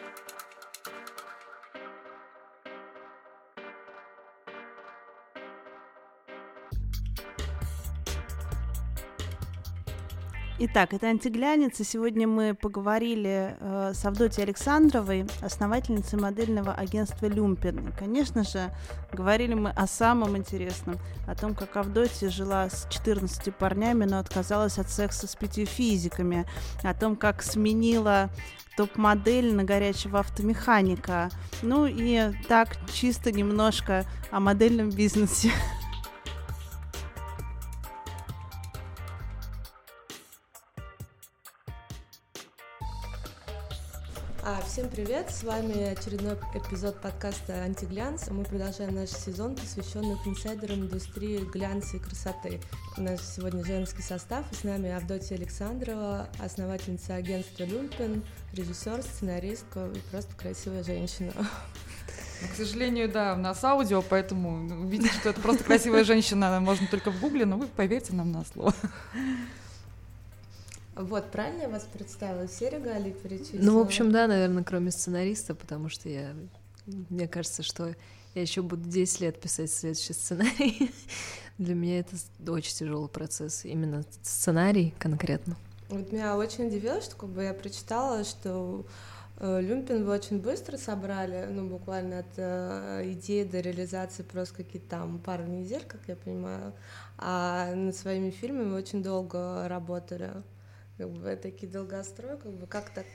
Thank you Итак, это «Антиглянец», и сегодня мы поговорили э, с Авдотьей Александровой, основательницей модельного агентства «Люмпен». И, конечно же, говорили мы о самом интересном, о том, как Авдотья жила с 14 парнями, но отказалась от секса с пятью физиками, о том, как сменила топ-модель на горячего автомеханика. Ну и так чисто немножко о модельном бизнесе. Привет! С вами очередной эпизод подкаста «Антиглянц». Мы продолжаем наш сезон, посвященный инсайдерам индустрии глянца и красоты. У нас сегодня женский состав, и с нами Авдотья Александрова, основательница агентства «Люмпен», режиссер, сценаристка и просто красивая женщина. Но, к сожалению, да, у нас аудио, поэтому увидеть, что это просто красивая женщина, можно только в гугле, но вы поверьте нам на слово. Вот, правильно я вас представила? Все регалии перечислила? Ну, в общем, да, наверное, кроме сценариста, потому что я... Мне кажется, что я еще буду 10 лет писать следующий сценарий. Для меня это очень тяжелый процесс, именно сценарий конкретно. Вот меня очень удивило, что как бы я прочитала, что э, Люмпин вы очень быстро собрали, ну, буквально от э, идеи до реализации просто какие-то там пару недель, как я понимаю, а над своими фильмами вы очень долго работали как бы такие долгострой, как бы как так,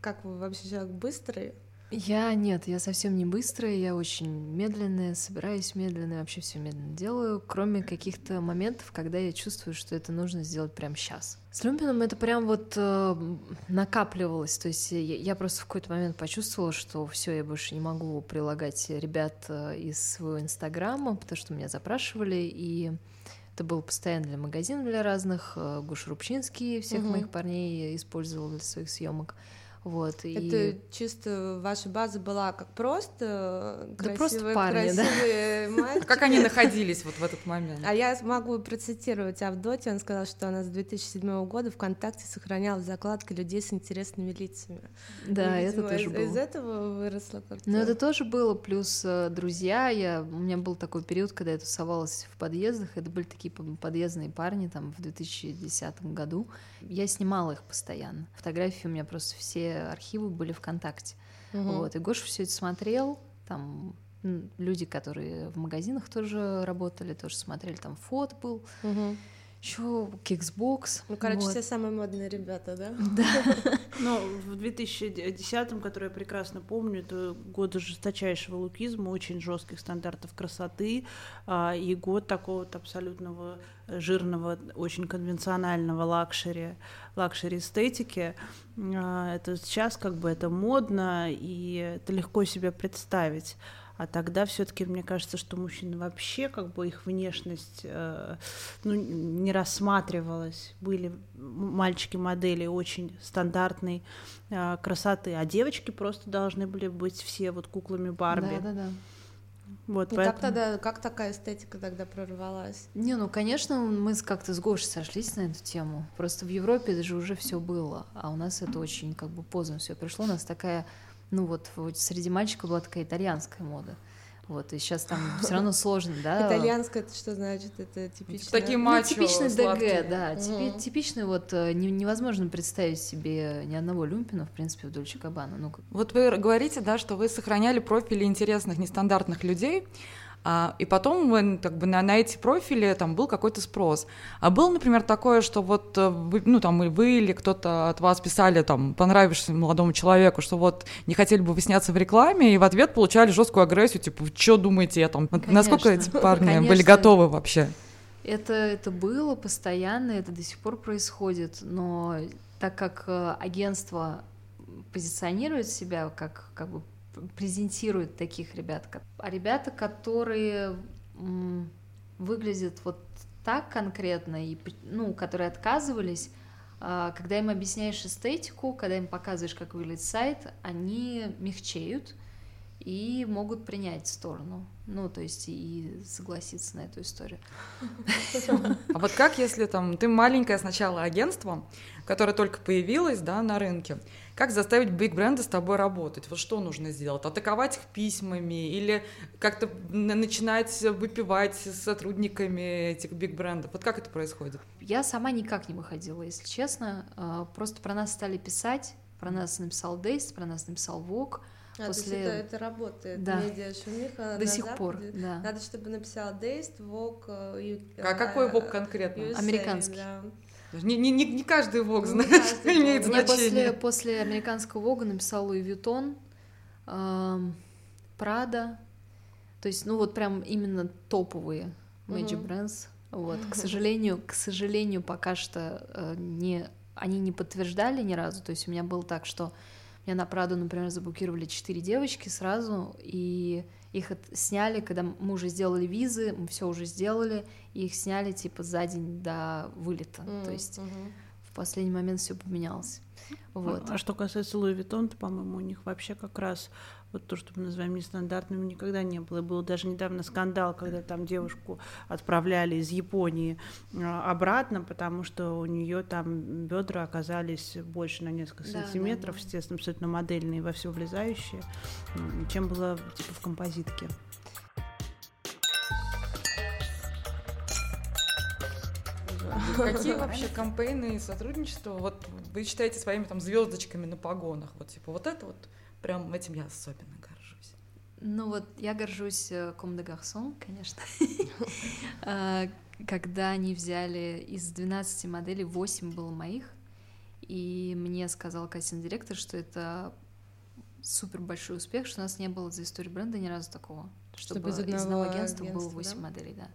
как вы вообще человек быстрый? Я нет, я совсем не быстрая, я очень медленная, собираюсь медленно, вообще все медленно делаю, кроме каких-то моментов, когда я чувствую, что это нужно сделать прямо сейчас. С Люмпином это прям вот э, накапливалось, то есть я, я просто в какой-то момент почувствовала, что все, я больше не могу прилагать ребят э, из своего инстаграма, потому что меня запрашивали, и это был постоянно для магазинов для разных. Э, Гуш Рубчинский всех угу. моих парней использовал для своих съемок. Вот, это и... чисто ваша база была как просто да красивые, просто парни, красивые да? мальчики. Как они находились вот в этот момент? А я могу процитировать Авдотью, он сказал, что она с 2007 года ВКонтакте сохраняла закладки людей с интересными лицами. Да, и, видимо, это тоже из, было. Из этого выросло как-то. Ну, это тоже было, плюс э, друзья, я, у меня был такой период, когда я тусовалась в подъездах, это были такие подъездные парни там в 2010 году, я снимала их постоянно. Фотографии у меня просто все архивы были ВКонтакте. Угу. Вот. И Гоша все это смотрел, там люди, которые в магазинах тоже работали, тоже смотрели, там фото был. Угу еще Киксбокс. Ну, короче, вот. все самые модные ребята, да? Да. Ну, в 2010-м, который я прекрасно помню, это год жесточайшего лукизма, очень жестких стандартов красоты, а, и год такого вот абсолютного жирного, очень конвенционального luxury, luxury эстетики. А, это сейчас как бы это модно, и это легко себе представить. А тогда все-таки мне кажется, что мужчины вообще как бы их внешность э, ну, не рассматривалась. Были мальчики-модели очень стандартной э, красоты, а девочки просто должны были быть все вот куклами Барби. Да, да, да. Вот, и поэтому... как тогда, как такая эстетика тогда прорвалась? Не, ну, конечно, мы как-то с Гошей сошлись на эту тему. Просто в Европе это же уже все было, а у нас это очень как бы поздно все пришло. У нас такая ну вот, вот среди мальчиков была такая итальянская мода. Вот, и сейчас там все равно сложно, да? Итальянская, это что значит? Это типично... Такие мачо ну, типичный ДГ, да. Угу. Типичный вот, э, невозможно представить себе ни одного люмпина, в принципе, в Дольче Кабана. Ну, вот вы говорите, да, что вы сохраняли профили интересных, нестандартных людей, а, и потом как бы на, на эти профили там был какой-то спрос. А было, например, такое, что вот э, вы, ну там и вы или кто-то от вас писали там понравишься молодому человеку, что вот не хотели бы вы сняться в рекламе, и в ответ получали жесткую агрессию, типа, что думаете я там? Конечно. Насколько эти парни Конечно. были готовы вообще? Это, это было постоянно, это до сих пор происходит, но так как э, агентство позиционирует себя как, как бы презентирует таких ребят. А ребята, которые выглядят вот так конкретно, и, ну, которые отказывались, а, когда им объясняешь эстетику, когда им показываешь, как выглядит сайт, они мягчеют и могут принять сторону. Ну, то есть и согласиться на эту историю. А вот как, если там ты маленькое сначала агентство, которое только появилось, да, на рынке, как заставить биг-бренды с тобой работать? Вот что нужно сделать? Атаковать их письмами или как-то начинать выпивать с сотрудниками этих биг-брендов? Вот как это происходит? Я сама никак не выходила, если честно. А, просто про нас стали писать, про нас написал Дейс, про нас написал Вок. А, После... то есть это, это работает, да. медиа шумиха До сих Западе. пор, да. Надо, чтобы написал Дейст, Вок... Э, а какой Вок конкретно? USA, Американский. Да. Не, не, не, не каждый Вог знает, имеет значение. После, после американского Вога написал Луи Вьютон, Прада, то есть, ну вот прям именно топовые Magic uh-huh. Brands. Вот, к сожалению, к сожалению, пока что э, не, они не подтверждали ни разу. То есть у меня было так, что меня на Праду, например, заблокировали четыре девочки сразу, и их сняли, когда мы уже сделали визы, мы все уже сделали, и их сняли типа за день до вылета. Mm-hmm. То есть mm-hmm. в последний момент все поменялось. Вот. А, а что касается Луи Виттон, то, по-моему, у них вообще как раз вот то, что мы называем нестандартным, никогда не было. И был даже недавно скандал, когда там девушку отправляли из Японии а, обратно, потому что у нее там бедра оказались больше на несколько да, сантиметров, да, да. естественно, абсолютно модельные во все влезающие, чем было типа в композитке. Какие вообще кампейны и сотрудничества вот вы считаете своими там звездочками на погонах? Вот типа вот это вот Прям этим я особенно горжусь. Ну вот я горжусь Ком де Гарсон, конечно. А, когда они взяли из 12 моделей, 8 было моих, и мне сказал кастинг директор, что это супер большой успех, что у нас не было за историю бренда ни разу такого, чтобы, чтобы из одного, агентства, агентства было 8 да? моделей, да.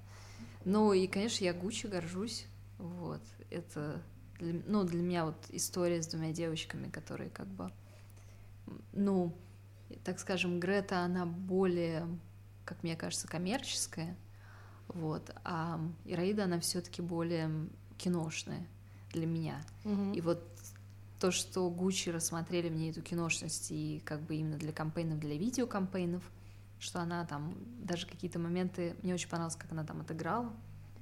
Ну и, конечно, я Гуччи горжусь, вот, это, для, ну, для меня вот история с двумя девочками, которые как бы ну, так скажем, Грета, она более, как мне кажется, коммерческая, вот, а Ираида, она все-таки более киношная для меня. Угу. И вот то, что Гуччи рассмотрели мне эту киношность и как бы именно для кампейнов, для видеокампейнов, что она там даже какие-то моменты, мне очень понравилось, как она там отыграла.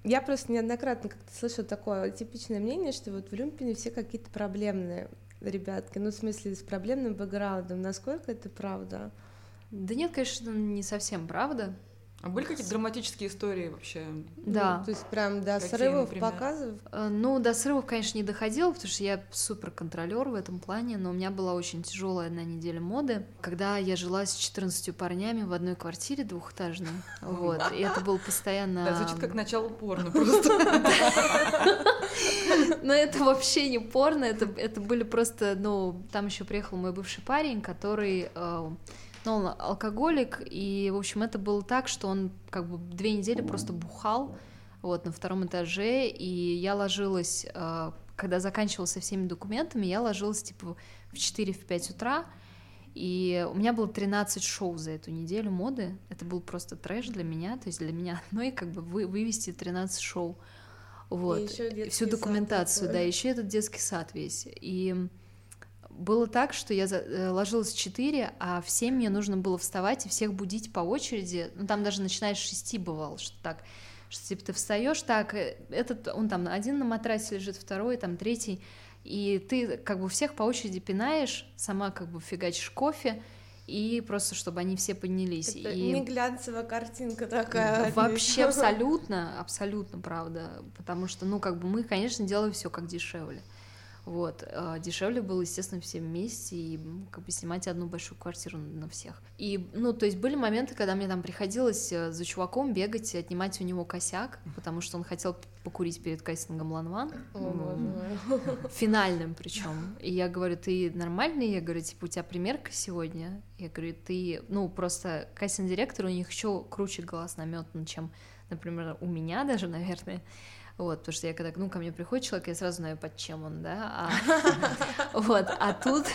Я просто неоднократно как-то слышала такое типичное мнение, что вот в Люмпине все какие-то проблемные ребятки, ну, в смысле, с проблемным бэкграундом, насколько это правда? Да нет, конечно, не совсем правда. А были какие-то драматические истории вообще? Да. Ну, то есть прям до Какие, срывов например? показов? Э, ну, до срывов, конечно, не доходило, потому что я супер контролер в этом плане, но у меня была очень тяжелая одна неделя моды, когда я жила с 14 парнями в одной квартире двухэтажной. Вот. И это был постоянно... Да, звучит как начало порно просто. Но это вообще не порно, это, это были просто, ну, там еще приехал мой бывший парень, который э, но он алкоголик, и, в общем, это было так, что он как бы две недели просто бухал, вот, на втором этаже, и я ложилась, э, когда заканчивался всеми документами, я ложилась, типа, в 4-5 утра, и у меня было 13 шоу за эту неделю моды. Это был просто трэш для меня. То есть для меня одной как бы вы, вывести 13 шоу. Вот. Всю документацию, да, еще этот детский сад весь. И было так, что я э, ложилась в 4, а в 7 мне нужно было вставать и всех будить по очереди. Ну, там даже начиная с 6 бывало, что так, что типа ты встаешь, так, э, этот, он там один на матрасе лежит, второй, там третий, и ты как бы всех по очереди пинаешь, сама как бы фигачишь кофе, и просто чтобы они все поднялись. Это и... не глянцевая картинка такая. Вообще абсолютно, абсолютно правда, потому что, ну, как бы мы, конечно, делаем все как дешевле. Вот. А дешевле было, естественно, все вместе и как бы снимать одну большую квартиру на всех. И, ну, то есть были моменты, когда мне там приходилось э, за чуваком бегать и отнимать у него косяк, потому что он хотел покурить перед кастингом Ланван. Финальным причем. И я говорю, ты нормальный? Я говорю, типа, у тебя примерка сегодня? Я говорю, ты, ну, просто кастинг-директор, у них еще круче глаз наметан, чем, например, у меня даже, наверное. Вот, потому что я когда, ну, ко мне приходит человек, я сразу знаю, под чем он, да, а, вот, а тут,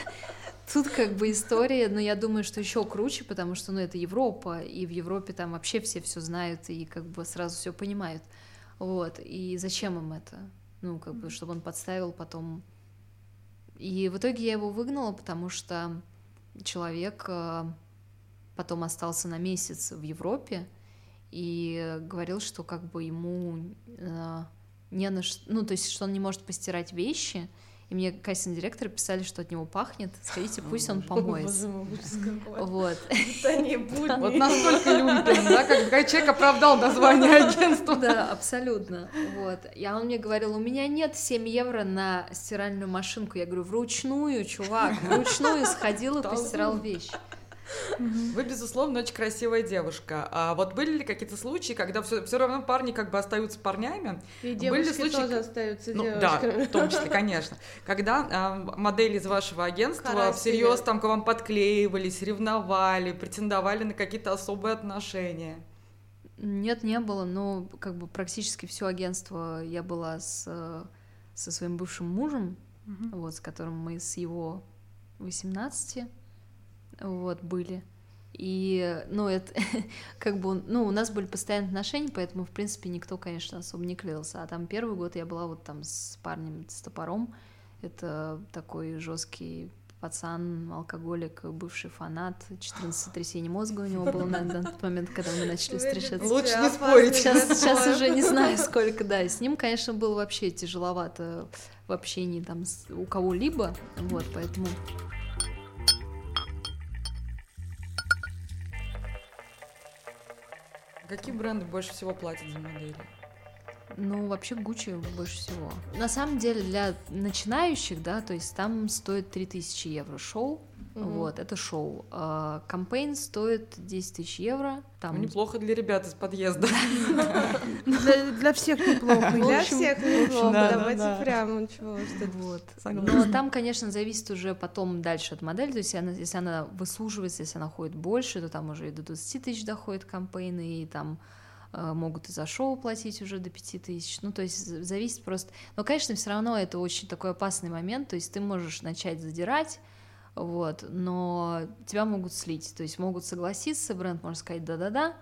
тут как бы история, но я думаю, что еще круче, потому что, ну, это Европа, и в Европе там вообще все все знают и как бы сразу все понимают, вот, и зачем им это, ну, как бы, чтобы он подставил потом, и в итоге я его выгнала, потому что человек э, потом остался на месяц в Европе и говорил, что как бы ему э, не на что, ну, то есть, что он не может постирать вещи, и мне кассин директор писали, что от него пахнет. Скажите, пусть он помоется. Вот. Вот настолько люмпен, да, как человек оправдал название агентства. Да, абсолютно. Вот. И он мне говорил, у меня нет 7 евро на стиральную машинку. Я говорю, вручную, чувак, вручную сходил и постирал вещи. Вы, безусловно, очень красивая девушка. А вот были ли какие-то случаи, когда все, все равно парни как бы остаются парнями? И были ли случаи, тоже остаются ну, девушками. Да, в том числе, конечно. Когда а, модели из вашего агентства всерьез там к вам подклеивались, ревновали, претендовали на какие-то особые отношения? Нет, не было, но как бы практически все агентство я была с, со своим бывшим мужем, угу. вот, с которым мы с его 18 вот, были. И, ну, это как бы, ну, у нас были постоянные отношения, поэтому, в принципе, никто, конечно, особо не клеился. А там первый год я была вот там с парнем, с топором. Это такой жесткий пацан, алкоголик, бывший фанат, 14 сотрясений мозга у него было на тот момент, когда мы начали встречаться. Лучше не спорить. Сейчас, сейчас уже не знаю, сколько, да. С ним, конечно, было вообще тяжеловато в общении там с, у кого-либо, вот, поэтому Какие бренды больше всего платят за модели? Ну, вообще Гуччи больше всего. На самом деле, для начинающих, да, то есть там стоит 3000 евро шоу, Угу. Вот, это шоу. А, кампейн стоит 10 тысяч евро. Там... Ну, неплохо для ребят из подъезда. Для всех неплохо. Для всех неплохо. Давайте прямо чего Вот. Но там, конечно, зависит уже потом дальше от модели. То есть если она выслуживается, если она ходит больше, то там уже и до 20 тысяч доходят кампейны, и там э, могут и за шоу платить уже до 5 тысяч. Ну, то есть зависит просто... Но, конечно, все равно это очень такой опасный момент. То есть ты можешь начать задирать, вот, но тебя могут слить, то есть могут согласиться, бренд может сказать да-да-да,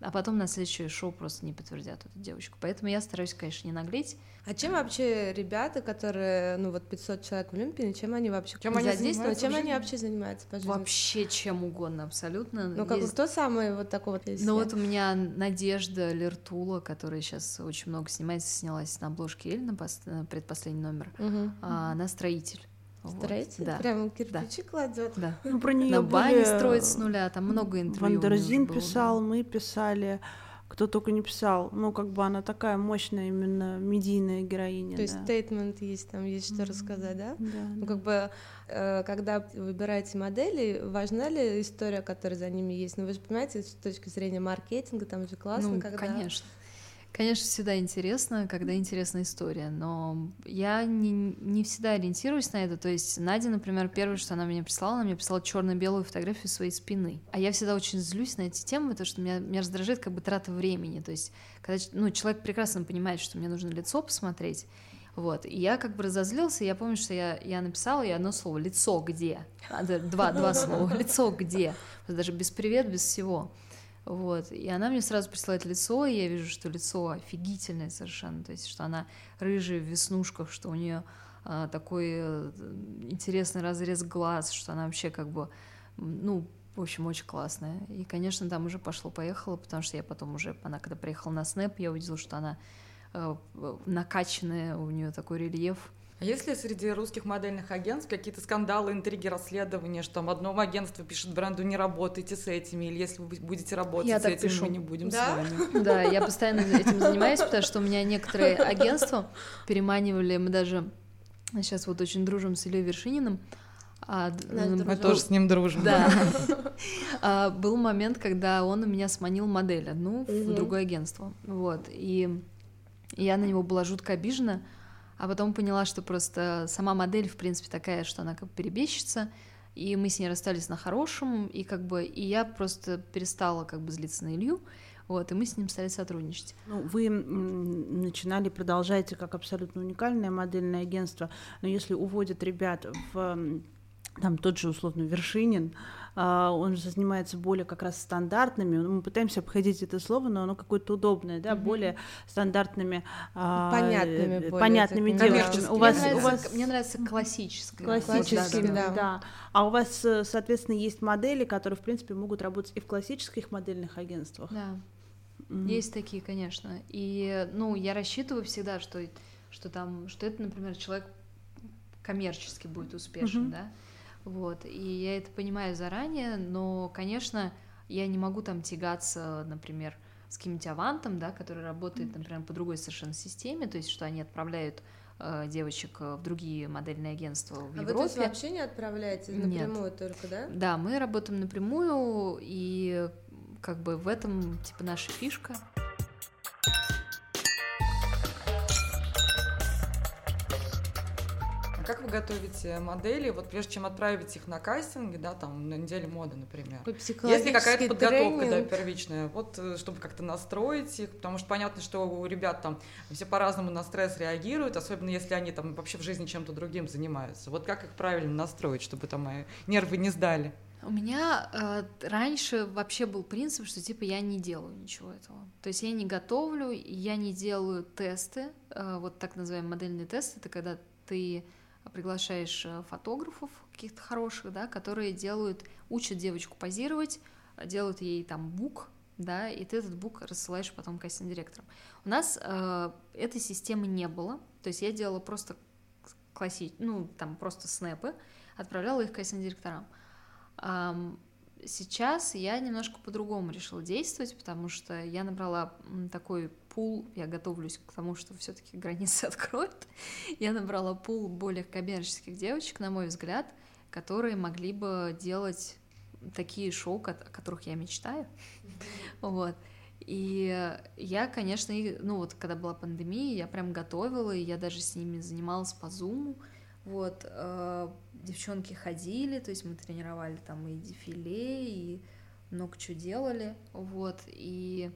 а потом на следующее шоу просто не подтвердят эту девочку. Поэтому я стараюсь, конечно, не наглеть. А чем вообще ребята, которые, ну вот 500 человек в Олимпии, чем они вообще чем они занимаются? Чем они вообще занимаются по жизни? Вообще чем угодно, абсолютно. Ну как, есть... кто самый вот такой вот Ну вот у меня Надежда Лертула, которая сейчас очень много снимается, снялась на обложке Эль на предпоследний номер. Угу. А, она строитель. Строитель? Да. Прямо кирпичи да. кладет. Да. Ну, про нее На бане строит с нуля, там много интервью. Wonderzine писал, да. мы писали, кто только не писал. Ну, как бы она такая мощная именно медийная героиня. То есть statement есть, там есть что mm-hmm. рассказать, да? Да. Ну, как бы, э, когда выбираете модели, важна ли история, которая за ними есть? Ну, вы же понимаете, с точки зрения маркетинга, там же классно, ну, когда... конечно. Конечно, всегда интересно, когда интересная история, но я не, не всегда ориентируюсь на это. То есть Надя, например, первое, что она мне прислала, она мне прислала черно-белую фотографию своей спины. А я всегда очень злюсь на эти темы, потому что меня, меня раздражает как бы трата времени. То есть, когда ну, человек прекрасно понимает, что мне нужно лицо посмотреть, вот. И я как бы разозлился, я помню, что я, я написала ей одно слово «лицо где?». Два, два слова «лицо где?». Даже без «привет», без всего. Вот. И она мне сразу присылает лицо, и я вижу, что лицо офигительное совершенно. То есть, что она рыжая в веснушках, что у нее а, такой а, интересный разрез глаз, что она вообще как бы, ну, в общем, очень классная. И, конечно, там уже пошло-поехало, потому что я потом уже, она когда приехала на снэп, я увидела, что она а, накачанная, у нее такой рельеф. А есть ли среди русских модельных агентств какие-то скандалы, интриги, расследования, что там одно агентство пишет бренду «не работайте с этими», или если вы будете работать я с этим, пишу. мы не будем да? с вами? Да, я постоянно этим занимаюсь, потому что у меня некоторые агентства переманивали, мы даже сейчас вот очень дружим с Ильей Вершининым, а, мы был... тоже с ним дружим. Да. а, был момент, когда он у меня сманил модель одну в другое агентство. Вот. И я на него была жутко обижена, а потом поняла, что просто сама модель, в принципе, такая, что она как бы и мы с ней расстались на хорошем, и как бы, и я просто перестала как бы злиться на Илью, вот, и мы с ним стали сотрудничать. Ну, вы начинали, продолжаете как абсолютно уникальное модельное агентство, но если уводят ребят в там тот же условно Вершинин, а, он же занимается более как раз стандартными, мы пытаемся обходить это слово, но оно какое-то удобное, да, mm-hmm. более стандартными, а, понятными, более понятными девушками. У вас, мне, у вас... мне нравится классическое. Классическими, да, да. да. А у вас, э, соответственно, есть модели, которые, в принципе, могут работать и в классических модельных агентствах. Да. Mm-hmm. Есть такие, конечно. И, ну, я рассчитываю всегда, что, что там, что это, например, человек коммерчески будет успешен, mm-hmm. да. Вот, и я это понимаю заранее, но, конечно, я не могу там тягаться, например, с каким-нибудь авантом, да, который работает, например, по другой совершенно системе, то есть что они отправляют э, девочек в другие модельные агентства в а Европе. А вы то вообще не отправляете напрямую Нет. только, да? Да, мы работаем напрямую, и как бы в этом типа наша фишка. Готовите модели, вот прежде чем отправить их на кастинги, да, там, на неделе моды, например? Есть ли какая-то подготовка, да, первичная, вот, э, чтобы как-то настроить их, потому что понятно, что у ребят там все по-разному на стресс реагируют, особенно если они там вообще в жизни чем-то другим занимаются. Вот как их правильно настроить, чтобы там мои нервы не сдали? У меня э, раньше вообще был принцип, что типа я не делаю ничего этого. То есть я не готовлю, я не делаю тесты, э, вот так называемые модельные тесты, это когда ты приглашаешь э, фотографов каких-то хороших, да, которые делают, учат девочку позировать, делают ей там бук, да, и ты этот бук рассылаешь потом кастинг-директорам. У нас э, этой системы не было, то есть я делала просто класси... ну, там просто снэпы, отправляла их кастинг-директорам. Um, сейчас я немножко по-другому решила действовать, потому что я набрала такой пул, я готовлюсь к тому, что все-таки границы откроют, я набрала пул более коммерческих девочек, на мой взгляд, которые могли бы делать такие шоу, о которых я мечтаю. Вот. И я, конечно, ну вот когда была пандемия, я прям готовила, и я даже с ними занималась по зуму. Вот, э, девчонки ходили, то есть мы тренировали там и дефиле, и много чего делали, вот, и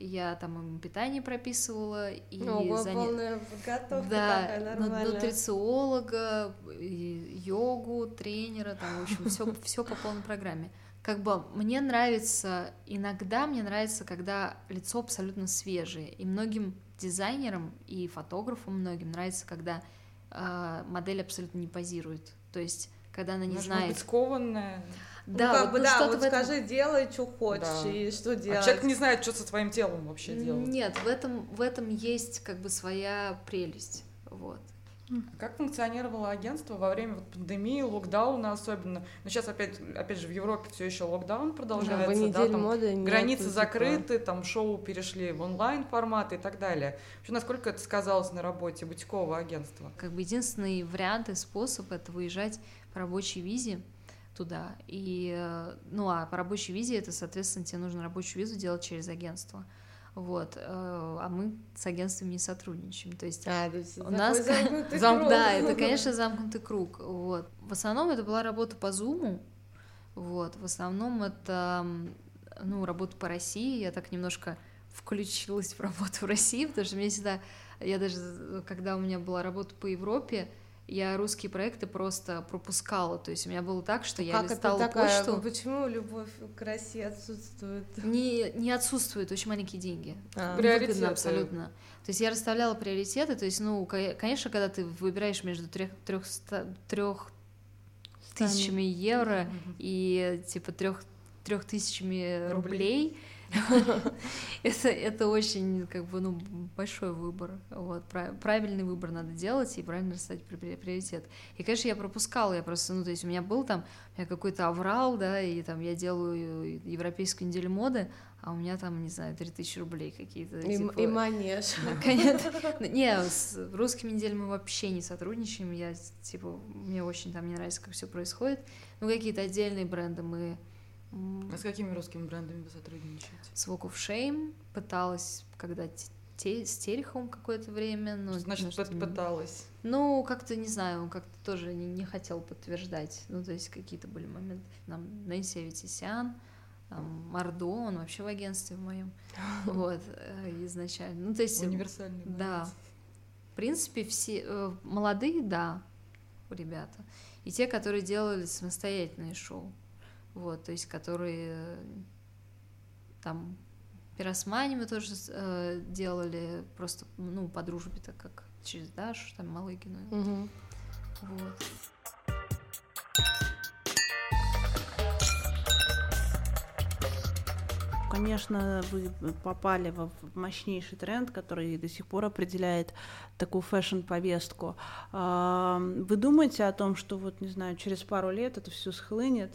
я там им питание прописывала и Ого, заня... полная подготовка да, такая нормальная. нутрициолога, йогу, тренера, там, в общем, все, все по полной программе. Как бы мне нравится, иногда мне нравится, когда лицо абсолютно свежее, и многим дизайнерам и фотографам многим нравится, когда э, модель абсолютно не позирует, то есть когда она не Может знает. Быть скованная. Да, ну, как вот, бы, ну, да, вот этом... скажи, делай, что хочешь, да. и что делать. А человек не знает, что со своим телом вообще делать. Нет, в этом, в этом есть как бы своя прелесть, вот. Как функционировало агентство во время вот пандемии, локдауна особенно? Ну, сейчас опять, опять же в Европе все еще локдаун продолжается, да, да там моды границы нет, закрыты, типа... там шоу перешли в онлайн формат и так далее. Вообще, насколько это сказалось на работе бутикового агентства? Как бы единственный вариант и способ это выезжать по рабочей визе туда. И, э, ну, а по рабочей визе это, соответственно, тебе нужно рабочую визу делать через агентство. Вот, э, а мы с агентством не сотрудничаем. То есть а, то есть у нас Зам... да, это, конечно, замкнутый круг. Вот. В основном это была работа по Zoom. Вот. В основном это ну, работа по России. Я так немножко включилась в работу в России, потому что мне всегда, я даже, когда у меня была работа по Европе, я русские проекты просто пропускала. То есть у меня было так, что я как листала это такая, почту. Почему любовь к России отсутствует? Не, не отсутствует, очень маленькие деньги. А. Приоритеты. абсолютно. То есть я расставляла приоритеты. То есть, ну, конечно, когда ты выбираешь между трех, трех, трех тысячами евро и типа трех трех тысячами рублей, рублей это, это очень как бы ну, большой выбор. Вот, правильный выбор надо делать и правильно расставить приоритет. И, конечно, я пропускала, я просто, ну, то есть у меня был там какой-то аврал, да, и там я делаю европейскую неделю моды, а у меня там, не знаю, 3000 рублей какие-то. И, типа... и манеж. Конечно. Не, с русскими неделями мы вообще не сотрудничаем. Я, типа, мне очень там не нравится, как все происходит. Ну, какие-то отдельные бренды мы а с какими русскими брендами вы сотрудничаете? С Walk of Shame пыталась, когда те, с Тереховым какое-то время. Ну, Значит, ну, пыталась. Ну, как-то, не знаю, он как-то тоже не, не хотел подтверждать. Ну, то есть какие-то были моменты. Нам Нэнси Аветисян, Мардо, он вообще в агентстве в моем. Вот, э, изначально. Ну, то есть... Универсальный. Да. В принципе, все э, молодые, да, ребята. и те, которые делали самостоятельные шоу. Вот, то есть которые э, там пиросмани мы тоже э, делали просто, ну, по дружбе, так как через Дашу, там, Малыгину. Мгм. Вот. Конечно, вы попали в мощнейший тренд, который до сих пор определяет такую фэшн-повестку. А, Вы думаете о том, что вот, не знаю, через пару лет это все схлынет,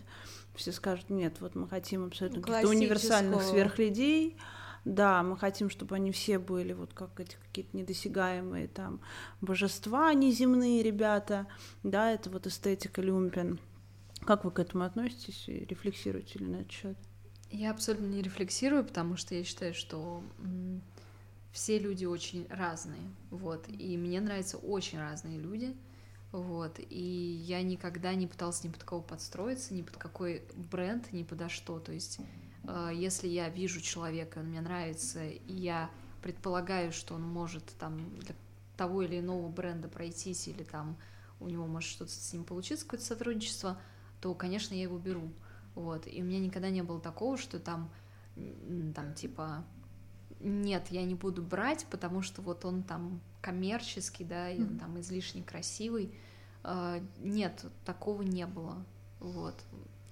все скажут, нет, вот мы хотим абсолютно каких-то универсальных сверхлюдей, да, мы хотим, чтобы они все были вот как эти какие-то недосягаемые там божества неземные ребята, да, это вот эстетика люмпен. Как вы к этому относитесь и рефлексируете ли на этот счет? Я абсолютно не рефлексирую, потому что я считаю, что все люди очень разные, вот, и мне нравятся очень разные люди, вот, и я никогда не пыталась ни под кого подстроиться, ни под какой бренд, ни подо что, то есть э, если я вижу человека, он мне нравится, и я предполагаю, что он может там для того или иного бренда пройтись, или там у него может что-то с ним получиться, какое-то сотрудничество, то, конечно, я его беру. Вот. И у меня никогда не было такого, что там, там, типа, нет, я не буду брать, потому что вот он там коммерческий, да, и он там излишне красивый. А, Нет, такого не было. Вот.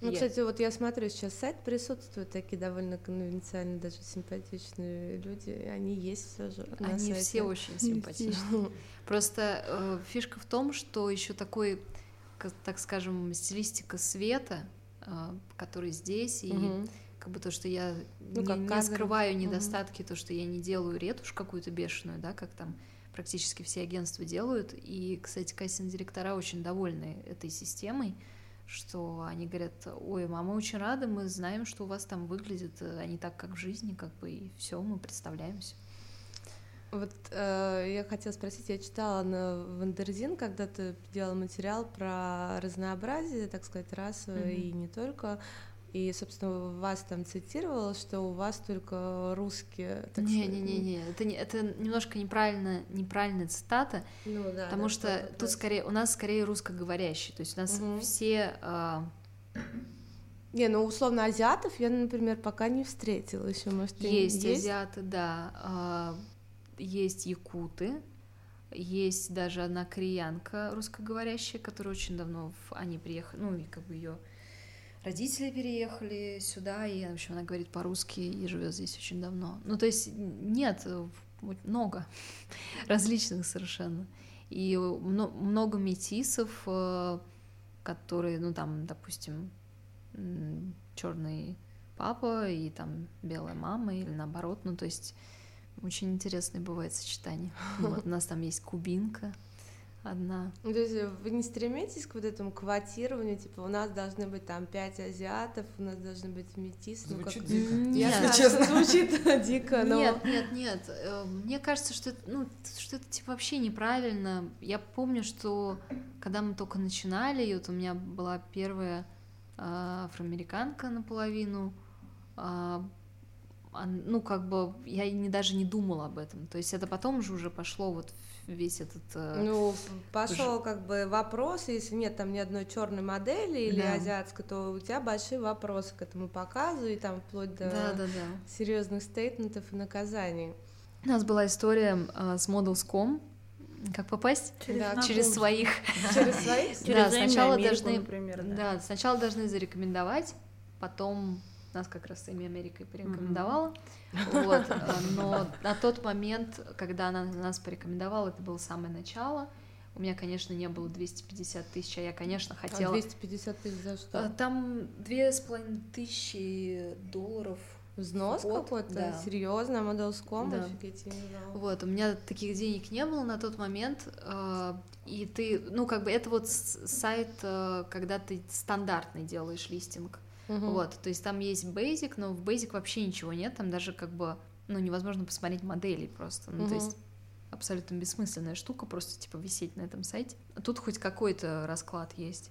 Ну, Я- кстати, вот я смотрю, сейчас сайт присутствуют такие довольно конвенциальные, даже симпатичные люди, они есть все же Они сайте. все очень симпатичны. Просто э, фишка в том, что еще такой, так скажем, стилистика света, э, который здесь, и Мгм. как бы то, что я Ну, не, не скрываю недостатки, то, что я не делаю ретушь какую-то бешеную, да, как там практически все агентства делают. И, кстати, кастинг-директора очень довольны этой системой, что они говорят, ой, мама, очень рада, мы знаем, что у вас там выглядит э, они так, как в жизни, как бы, и все, мы представляемся. Вот э, я хотела спросить, я читала на Wonderzine, когда ты делал материал про разнообразие, так сказать, расовое Мгм. и не только. И, собственно, вас там цитировало, что у вас только русские. так Не, сказать, не, не, не, это не, это немножко неправильно, неправильная цитата, Ну да. потому да, что тут раз. скорее у нас скорее русскоговорящие, то есть у нас Мгм. все а, Не, ну условно азиатов я, например, пока не встретила еще, может, и есть, азиаты, да, а, есть якуты, есть даже одна кореянка русскоговорящая, которая очень давно в, они приехали, ну и как бы ее родители переехали сюда, и в общем она говорит по-русски и живет здесь очень давно. Ну то есть нет, много различных совершенно. И мно- много метисов, э, которые, ну там, допустим, черный папа и там белая мама или наоборот, ну то есть очень интересное бывает сочетание. Вот, у нас там есть кубинка одна. Ну, то есть вы не стремитесь к вот этому квотированию, типа у нас должны быть там пять азиатов, у нас должны быть метисы. ну, как... Звучит дико. Я Нет. знаю, что звучит дико, но... Нет, нет, нет. э, Мне кажется, что это, ну, что это типа вообще неправильно. Я помню, что когда мы только начинали, и вот у меня была первая а, афроамериканка наполовину, а, ну, как бы я не, даже не думала об этом. То есть это потом же уже пошло вот весь этот... э, Ну, пошел как бы вопрос, если нет там ни одной черной модели или Да. азиатской, то у тебя большие вопросы к этому показу, и там вплоть до Да, да, да. серьезных стейтментов и наказаний. У нас была история э, с Models.com, как попасть Да, через своих. Через своих? Через Да, сначала должны-. Да, сначала должны зарекомендовать, потом нас как раз Эми Америкой порекомендовала. Вот, э, но на тот момент, когда она нас порекомендовала, это было самое начало. У меня, конечно, не было 250 тысяч, а я, конечно, А хотела... 250 тысяч за Э, что? Там две с половиной тысячи долларов. Взнос вот, какой-то? да. Серьезно? Models.com? Да. Офигеть, я не знала. Вот, у меня таких денег не было на тот момент, э, и ты, ну, как бы это вот с- сайт, э, когда ты стандартный делаешь листинг, Мгм. вот, то есть там есть Basic, но в Basic вообще ничего нет, там даже как бы, ну, невозможно посмотреть моделей просто, ну, то Мгм. есть абсолютно бессмысленная штука, просто, типа, висеть на этом сайте. А Тут хоть какой-то расклад есть.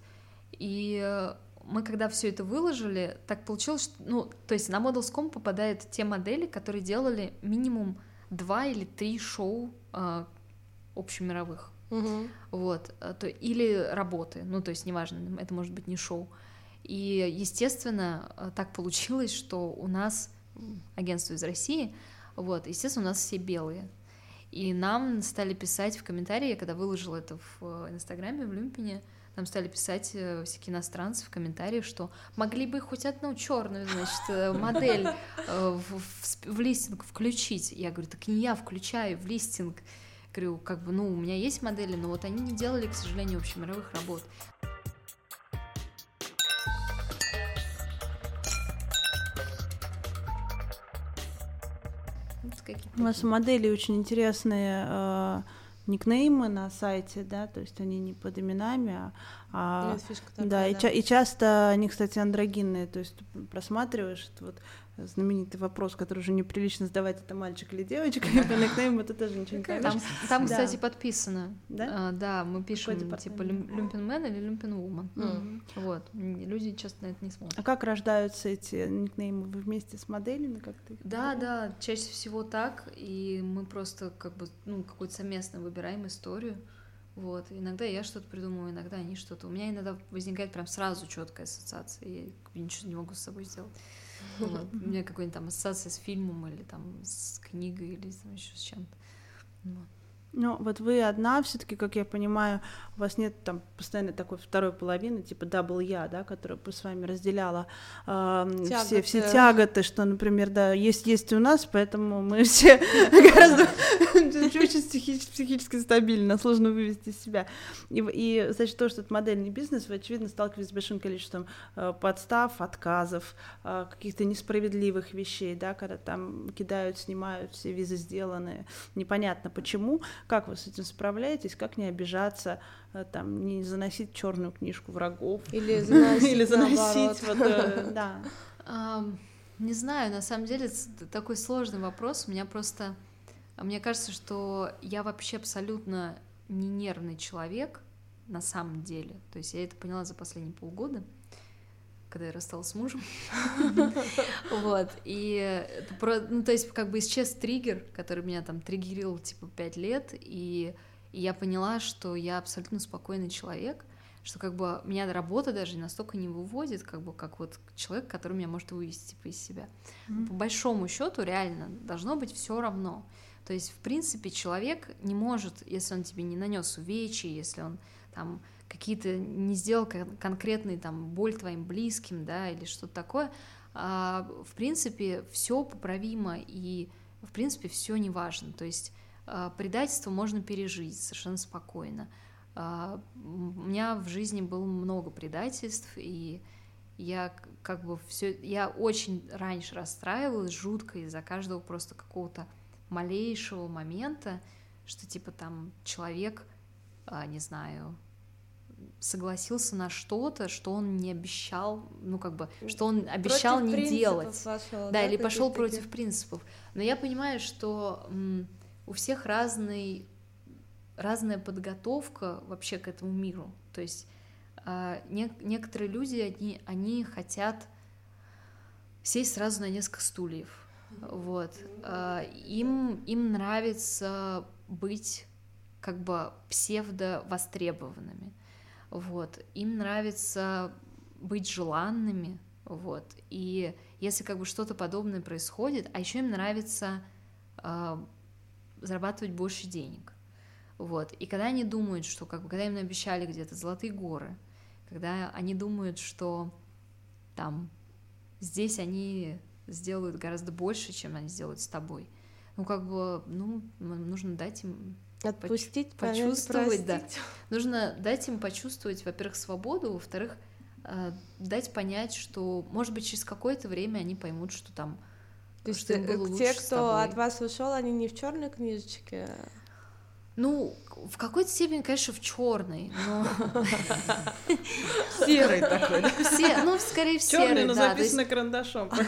И мы когда все это выложили, так получилось, что, ну, то есть на Models.com попадают те модели, которые делали минимум два или три шоу э, общемировых. Мгм. Вот, э, то, или работы, ну, то есть, неважно, это может быть не шоу. И, естественно, э, так получилось, что у нас агентство из России, вот, естественно, у нас все белые. И нам стали писать в комментарии, я когда выложила это в э, Инстаграме, в Люмпине, нам стали писать э, всякие иностранцы в комментариях, что могли бы хоть одну черную, значит, модель в, в в листинг включить. Я говорю, так не я включаю в листинг. Говорю, как бы, ну, у меня есть модели, но вот они не делали, к сожалению, общемировых работ. Какие-то У вас у моделей очень интересные э, никнеймы на сайте, да, то есть они не под именами, а, а- Нет, фишка такая, да, и, ча- и часто они, кстати, андрогинные, то есть просматриваешь вот знаменитый вопрос, который уже неприлично задавать, это мальчик или девочка, и по никнейму это тоже ничего не. Там, там, кстати, подписано. Да? А, да, мы пишем типа люмпенмен или люмпенвумен. Мгм. Вот. М, Люди часто на это не смотрят. А как рождаются эти никнеймы? Вы вместе с моделями как-то? Да, да, чаще всего так, и мы просто как бы, ну, какую-то совместно выбираем историю. Вот. Иногда я что-то придумываю, иногда они что-то. У меня иногда возникает прям сразу четкая ассоциация, я ничего не могу с собой сделать. У меня какая-нибудь там ассоциация с фильмом или там с книгой или там еще с чем-то. Вот. Ну, вот вы одна, все-таки, как я понимаю, у вас нет там постоянно такой второй половины, типа double я, да, которая бы с вами разделяла эм, все, все Тяготы. тяготы, что, например, да, есть есть у нас, поэтому мы все гораздо очень психи- психически стабильно, сложно вывести себя. И, и значит, то, что это модельный бизнес, вы, очевидно, сталкиваетесь с большим количеством э, подстав, отказов, э, каких-то несправедливых вещей, да, когда там кидают, снимают, все визы сделаны, непонятно почему. Как вы с этим справляетесь? Как не обижаться, э, там, не заносить черную книжку врагов? Или заносить Или заносить, вот, э, да. Не знаю, на самом деле такой сложный вопрос. У меня просто, мне кажется, что я вообще абсолютно не нервный человек на самом деле. То есть я это поняла за последние полгода, когда я рассталась с мужем. Вот. И ну, то есть как бы исчез триггер, который меня там триггерил типа пять лет, и я поняла, что я абсолютно спокойный человек, что как бы меня работа даже настолько не выводит, как бы как вот человек, который меня может вывести типа из себя. По большому счету реально должно быть все равно. То есть, в принципе, человек не может, если он тебе не нанес увечья, если он там какие-то не сделал кон- конкретный там боль твоим близким, да, или что-то такое, а, в принципе, все поправимо и в принципе все не важно. То есть а, предательство можно пережить совершенно спокойно. А, У меня в жизни было много предательств, и я как бы все, я очень раньше расстраивалась жутко из-за каждого просто какого-то малейшего момента, что типа там человек, а, не знаю, согласился на что-то, что он не обещал, ну как бы, что он обещал Против не делать. пошёл, Да, или какие-то пошел такие? против принципов. Но я понимаю, что м, у всех разный, разная подготовка вообще к этому миру. То есть а, не- некоторые люди, они, они хотят сесть сразу на несколько стульев. Вот. А, Им, им нравится быть как бы псевдо-востребованными. Вот. Им нравится быть желанными. Вот. И если как бы что-то подобное происходит, а еще им нравится а, зарабатывать больше денег. Вот. И когда они думают, что как бы, когда им обещали где-то золотые горы, когда они думают, что там здесь они сделают гораздо больше, чем они сделают с тобой. Ну, как бы, ну, нужно дать им, Отпустить, почувствовать, да. нужно дать им почувствовать, во-первых, свободу, во-вторых, э, дать понять, что, может быть, через какое-то время они поймут, что там То есть что им э, было те, лучше с кто от вас ушел, они не в черной книжечке. Ну, в какой-то степени, конечно, в черный, но Серый такой, да? все, ну, скорее в Черный, серый, но да. есть- записано карандашом.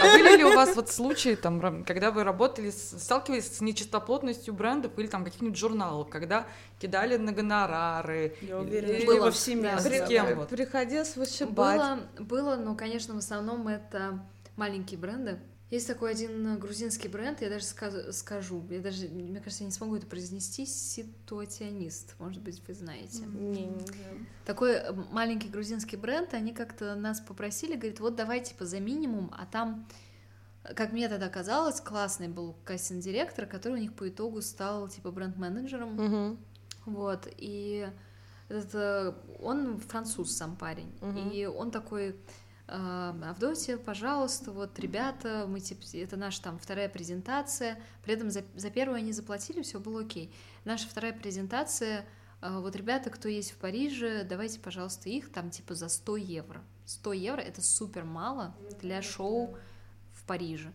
А были ли у вас вот случаи, там, когда вы работали, сталкивались с нечистоплотностью брендов или там каких-нибудь журналов, когда кидали на гонорары? Я уверена, Было, повсеместно. да. С кем вот? Приходилось вышибать. Было, было, но, конечно, в основном это маленькие бренды, Есть такой один грузинский бренд, я даже скажу, я даже, мне кажется, я не смогу это произнести, ситуационист, может быть, вы знаете. Не, не знаю. Такой э, маленький грузинский бренд, они как-то нас попросили, говорит, вот давай типа за минимум, а там, как мне тогда казалось, классный был кассин-директор, который у них по итогу стал типа бренд-менеджером, Мгм. вот, и этот, э, он француз сам парень, Мгм. и он такой, «А, Авдотья, пожалуйста, вот, ребята, мы, типа, это наша там вторая презентация, при этом за, за первую они заплатили, все было окей. Наша вторая презентация, а, вот, ребята, кто есть в Париже, давайте, пожалуйста, их там, типа, за 100 евро. 100 евро — это супер мало для шоу в Париже.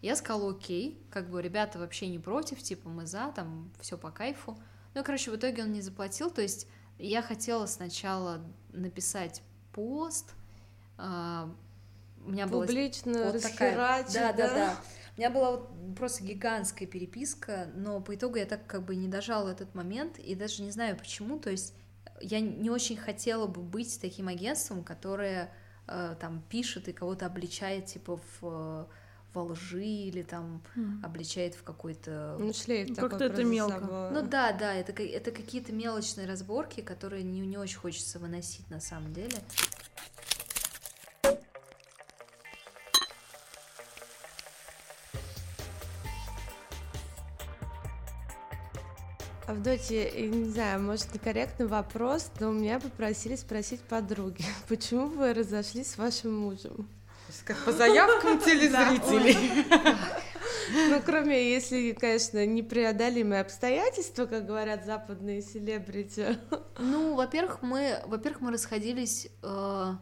Я сказала, окей, как бы ребята вообще не против, типа мы за, там все по кайфу. Ну, короче, в итоге он не заплатил, то есть я хотела сначала написать пост, у меня была Публично вот такая, расхерачить, да, да, да. У меня была вот просто гигантская переписка, но по итогу я так как бы не дожала этот момент, и даже не знаю почему, то есть я не очень хотела бы быть таким агентством, которое э, там пишет и кого-то обличает типа в, э, во лжи или там обличает в какой-то... Ну, шлейф Ну, как-то это мелко. собой. Ну да, да, это, это какие-то мелочные разборки, которые не, не очень хочется выносить на самом деле. Авдотья, я не знаю, может, некорректный вопрос, но меня попросили спросить подруги, почему вы разошлись с вашим мужем? Как по заявкам телезрителей. Ну, кроме, если, конечно, непреодолимые обстоятельства, как говорят западные селебрити. Ну, во-первых, мы, во-первых, мы расходились э,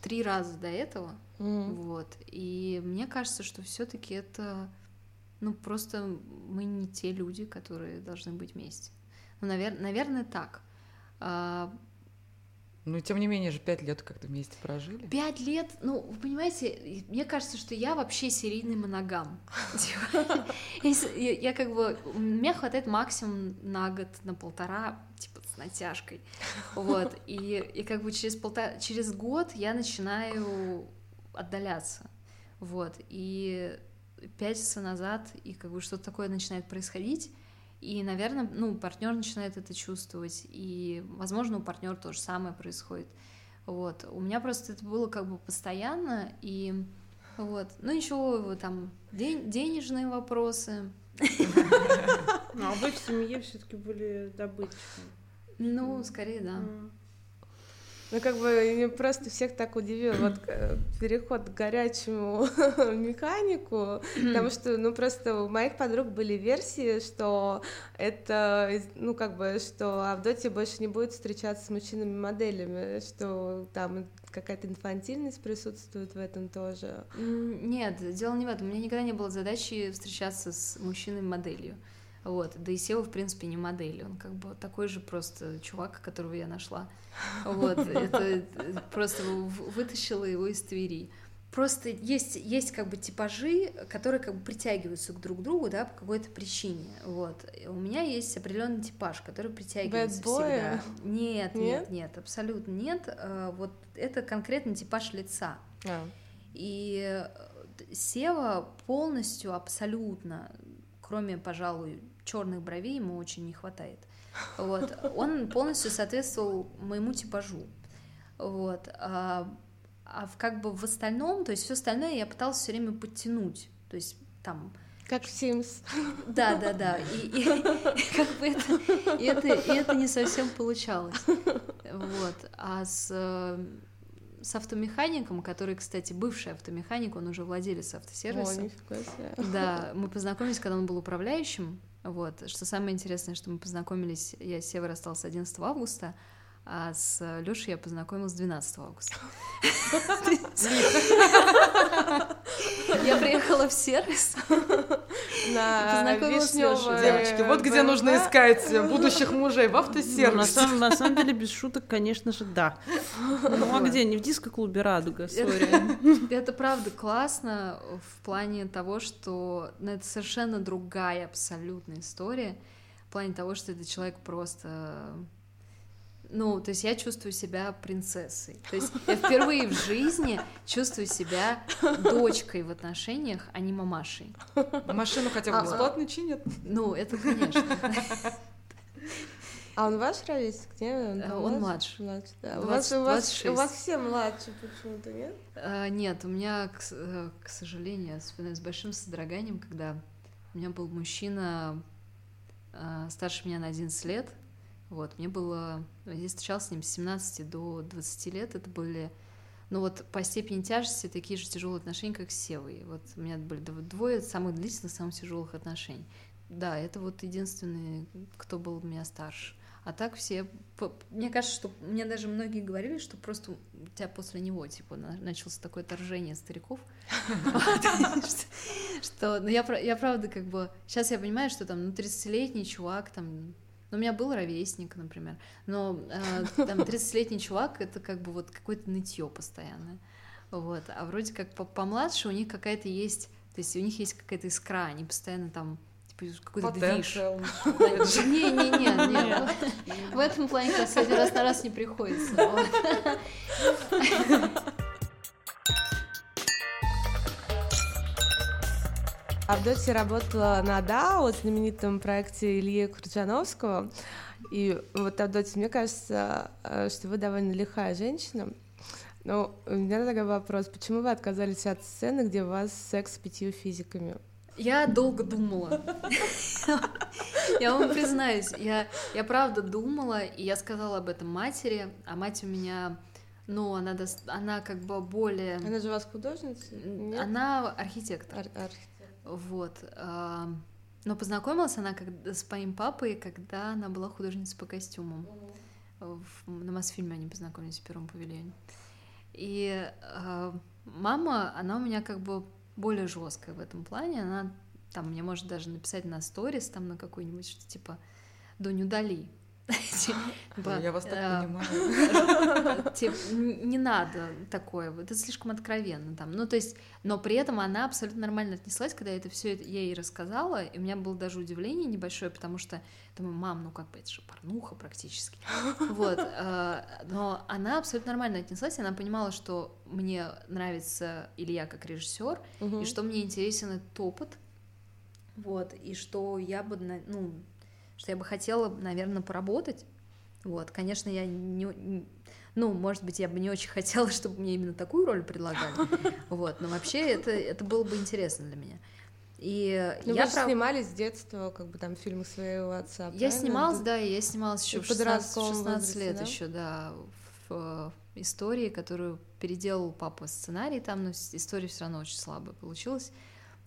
три раза до этого, М. вот, и мне кажется, что все-таки это, ну, просто мы не те люди, которые должны быть вместе. Ну, навер- наверное, так. А, Ну, тем не менее же, пять лет как-то вместе прожили. Пять лет, ну, вы понимаете, мне кажется, что я вообще серийный моногам. Я как бы, меня хватает максимум на год, на полтора, типа, с натяжкой. Вот, и, и как бы через, полтора, через год я начинаю отдаляться. Вот, и пять часа назад, и как бы что-то такое начинает происходить, и, наверное, ну, партнер начинает это чувствовать, и, возможно, у партнера то же самое происходит. Вот. У меня просто это было как бы постоянно, и вот. Ну, еще там ден- денежные вопросы. Ну, а вы в семье все-таки были добытчиком. Ну, скорее, да. Ну, как бы просто всех так удивил вот э, переход к горячему механику, потому что, ну, просто у моих подруг были версии, что это, ну, как бы, что Авдотья больше не будет встречаться с мужчинами-моделями, что там какая-то инфантильность присутствует в этом тоже. Нет, дело не в этом. У меня никогда не было задачи встречаться с мужчиной-моделью. Вот. Да и Сева, в принципе, не модель. Он как бы такой же просто чувак, которого я нашла. Вот. Это э, просто вытащила его из Твери. Просто есть, есть как бы типажи, которые как бы притягиваются к друг другу, да, по какой-то причине. Вот. У меня есть определенный типаж, который притягивается всегда. Нет, нет, Нет? нет, абсолютно нет. Э, Вот это конкретно типаж лица. И э, Сева полностью, абсолютно, кроме, пожалуй, черных бровей, ему очень не хватает. Вот. Он полностью соответствовал моему типажу. Вот. А, а как бы в остальном, то есть все остальное я пыталась все время подтянуть. То есть там Как в Sims. да, да, да. И, и- и как бы это, и это, и это не совсем получалось. Вот. А с, э, с автомехаником, который, кстати, бывший автомеханик, он уже владелец О, автосервиса. себе. Да, мы познакомились, когда он был управляющим. Вот. Что самое интересное, что мы познакомились, я с Севой расстался 11 августа, а с Лешей я познакомилась 12 августа. Я приехала в сервис, На вишнёвой Девочки, вот где нужно искать будущих мужей в Ну, автосервисе. самом, на самом деле, без шуток, конечно же, да. Ну а где? Не в диско-клубе Радуга, сори. Это правда классно в плане того, что ну, это совершенно другая абсолютная история. В плане того, что этот человек просто ну, то есть я чувствую себя принцессой. То есть я впервые в жизни чувствую себя дочкой в отношениях, а не мамашей. Машину хотя бы А, бесплатно чинят. Ну, это конечно. А он ваш ровесник, нет? Э, он младше. Младше, да. У Двадцать- вас, у, вас, 26. у вас все младше почему-то, нет? А, Нет, у меня, к, э, к сожалению, вспоминаю с большим содроганием, когда у меня был мужчина а, старше меня на 11 лет. Вот, мне было... Я встречалась с ним с 17 до 20 лет. Это были, ну вот, по степени тяжести такие же тяжелые отношения, как с Севой. Вот у меня были дв- двое самых длительных, самых тяжелых отношений. Да, это вот единственный, кто был у меня старше. А так все... Мне кажется, что мне даже многие говорили, что просто у тебя после него, типа, на- началось такое торжение стариков. Что- ну, я правда, как бы... Сейчас я понимаю, что там, ну, 30-летний чувак, там... Ну, у меня был ровесник, например, но э, там 30-летний чувак — это как бы вот какое-то нытье постоянное. Вот. А вроде как по- помладше у них какая-то есть... То есть у них есть какая-то искра, они постоянно там типа какой-то движ. Не-не-не, в этом плане, кстати, раз на раз не приходится. Авдотья работала на ДАО, знаменитом проекте Ильи Кручановского. И вот, Авдотья, мне кажется, э, что вы довольно лихая женщина. Но у меня такой вопрос. Почему вы отказались от сцены, где у вас секс с пятью физиками? Я долго думала. Я вам признаюсь, я, я правда думала, и я сказала об этом матери, а мать у меня, ну, она, она как бы более... Она же у вас художница? Нет? Она архитектор. Ар- архитектор. Вот. Но познакомилась она с моим папой, когда она была художницей по костюмам. В- на Мосфильме они познакомились в первом павильоне. И а, мама, она у меня как бы более жесткая в этом плане. Она там мне может даже написать на сторис, там на какой-нибудь, что типа Донь, удали. Типа, Я вас так э, понимаю. Типа, не надо такое, это слишком откровенно там. Ну, то есть, но при этом она абсолютно нормально отнеслась, когда это все я ей рассказала, и у меня было даже удивление небольшое, потому что думаю, мам, ну как бы это же порнуха практически. Вот, э, но она абсолютно нормально отнеслась, она понимала, что мне нравится Илья как режиссер, и что мне интересен этот опыт, вот, и что я бы, ну, что я бы хотела, наверное, поработать, вот, конечно, я не, ну, может быть, я бы не очень хотела, чтобы мне именно такую роль предлагали, вот, но вообще это, это было бы интересно для меня. И Ну, я вы же прав- снимались с детства, как бы там фильмы своего отца. я правильно? снималась, да, и я снималась еще И в в 16, подростковом 16 возрасте, лет да? еще, да, в э, истории, которую переделал папа сценарий там, но история все равно очень слабая получилась.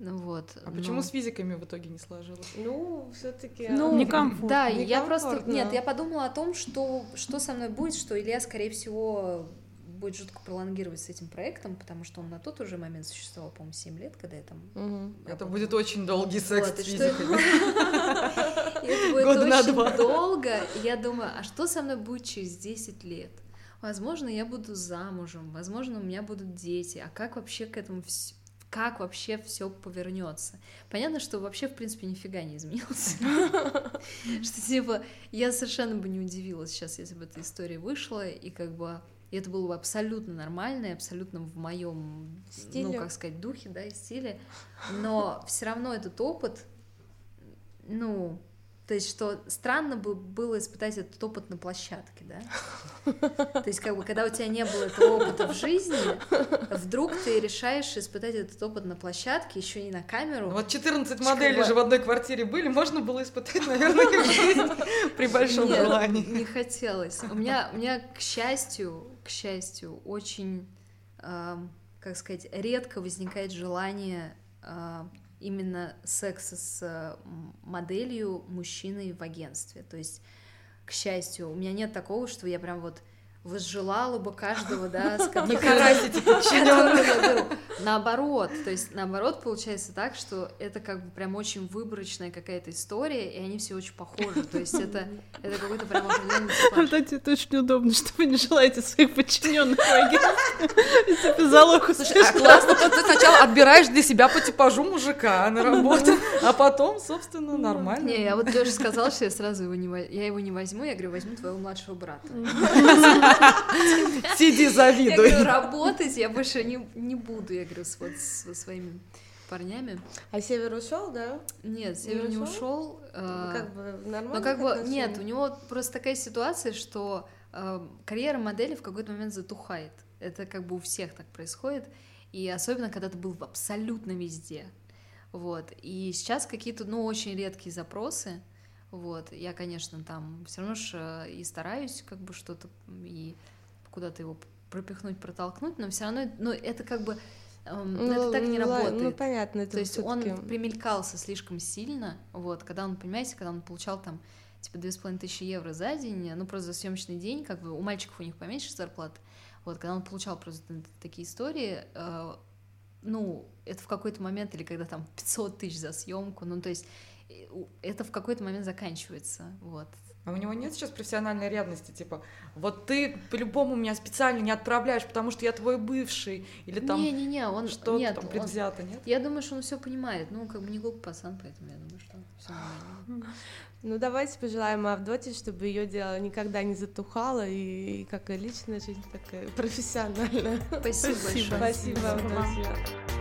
Ну вот. А почему но- с физиками в итоге не сложилось? Ну, все-таки. Ну, Некомфортно. Да, и я просто... Некомфортно. Нет, я подумала о том, что, что со мной будет, что Илья, скорее всего, будет жутко пролонгировать с этим проектом, потому что он на тот уже момент существовал, по-моему, 7 лет, когда я там Мгм. Это будет очень долгий секс Вот, с это- физиками. Это будет очень два. долго. Я думаю, а что со мной будет через 10 лет? Возможно, я буду замужем, возможно, у меня будут дети. А как вообще к этому вс- как вообще все повернется. Понятно, что вообще, в принципе, нифига не изменилось. Что, типа, я совершенно бы не удивилась сейчас, если бы эта история вышла, и как бы это было бы абсолютно нормально, и абсолютно в моем, ну, как сказать, духе, да, и стиле. Но все равно этот опыт, ну, то есть, что странно бы было испытать этот опыт на площадке, да? То есть, как бы, когда у тебя не было этого опыта в жизни, вдруг ты решаешь испытать этот опыт на площадке, еще не на камеру. Ну Вот 14 Как моделей же в одной квартире были, можно было испытать, наверное, при большом Нет, желании. Не хотелось. У меня, у меня, к счастью, к счастью, очень, эм, как сказать, редко возникает желание э, именно секса с моделью мужчиной в агентстве. То есть, к счастью, у меня нет такого, что я прям вот возжелала бы каждого, да, с которым, я. Наоборот, то есть наоборот получается так, что это как бы прям очень выборочная какая-то история, и они все очень похожи, то есть это, это какой-то прям определенный типаж. Кстати, это очень удобно, что вы не желаете своих подчиненных из залог. Слушай, а классно, ты сначала отбираешь для себя по типажу мужика на работу, а потом, собственно, нормально. Не, я вот Лёша сказала, что я сразу его не я его не возьму, я говорю, возьму твоего младшего брата. Сиди, завидуй. Я говорю, работать я больше не, не буду, я говорю, с, вот со своими парнями. А Север ушел, да? Нет, Север не, ушел. Ну, как бы нормально. Но как бы нет, у него просто такая ситуация, что э, карьера модели в какой-то момент затухает. Это как бы у всех так происходит. И особенно, когда ты был абсолютно везде. Вот. И сейчас какие-то, ну, очень редкие запросы. Вот. Я, конечно, там все равно же э, и стараюсь как бы что-то и куда-то его пропихнуть, протолкнуть, но все равно, ну, это как бы ну, это так не ну, работает. Ну, понятно, это То есть он примелькался слишком сильно, вот, когда он, понимаете, когда он получал там типа две с половиной тысячи евро за день, ну, просто за съемочный день, как бы у мальчиков у них поменьше зарплаты, вот, когда он получал просто такие истории, э, ну, это в какой-то момент, или когда там 500 тысяч за съемку, ну, то есть э, это в какой-то момент заканчивается, вот. А у него нет сейчас профессиональной ревности, типа, вот ты по-любому меня специально не отправляешь, потому что я твой бывший, или там не, не, не, он что нет, там предвзято, он, нет? Я думаю, что он все понимает, ну как бы не глупый пацан, поэтому я думаю, что все нормально. Ну давайте пожелаем Авдоте, чтобы ее дело никогда не затухало и, и как и личная жизнь, так и профессиональная. Спасибо, Спасибо большое. Спасибо, Авдотья.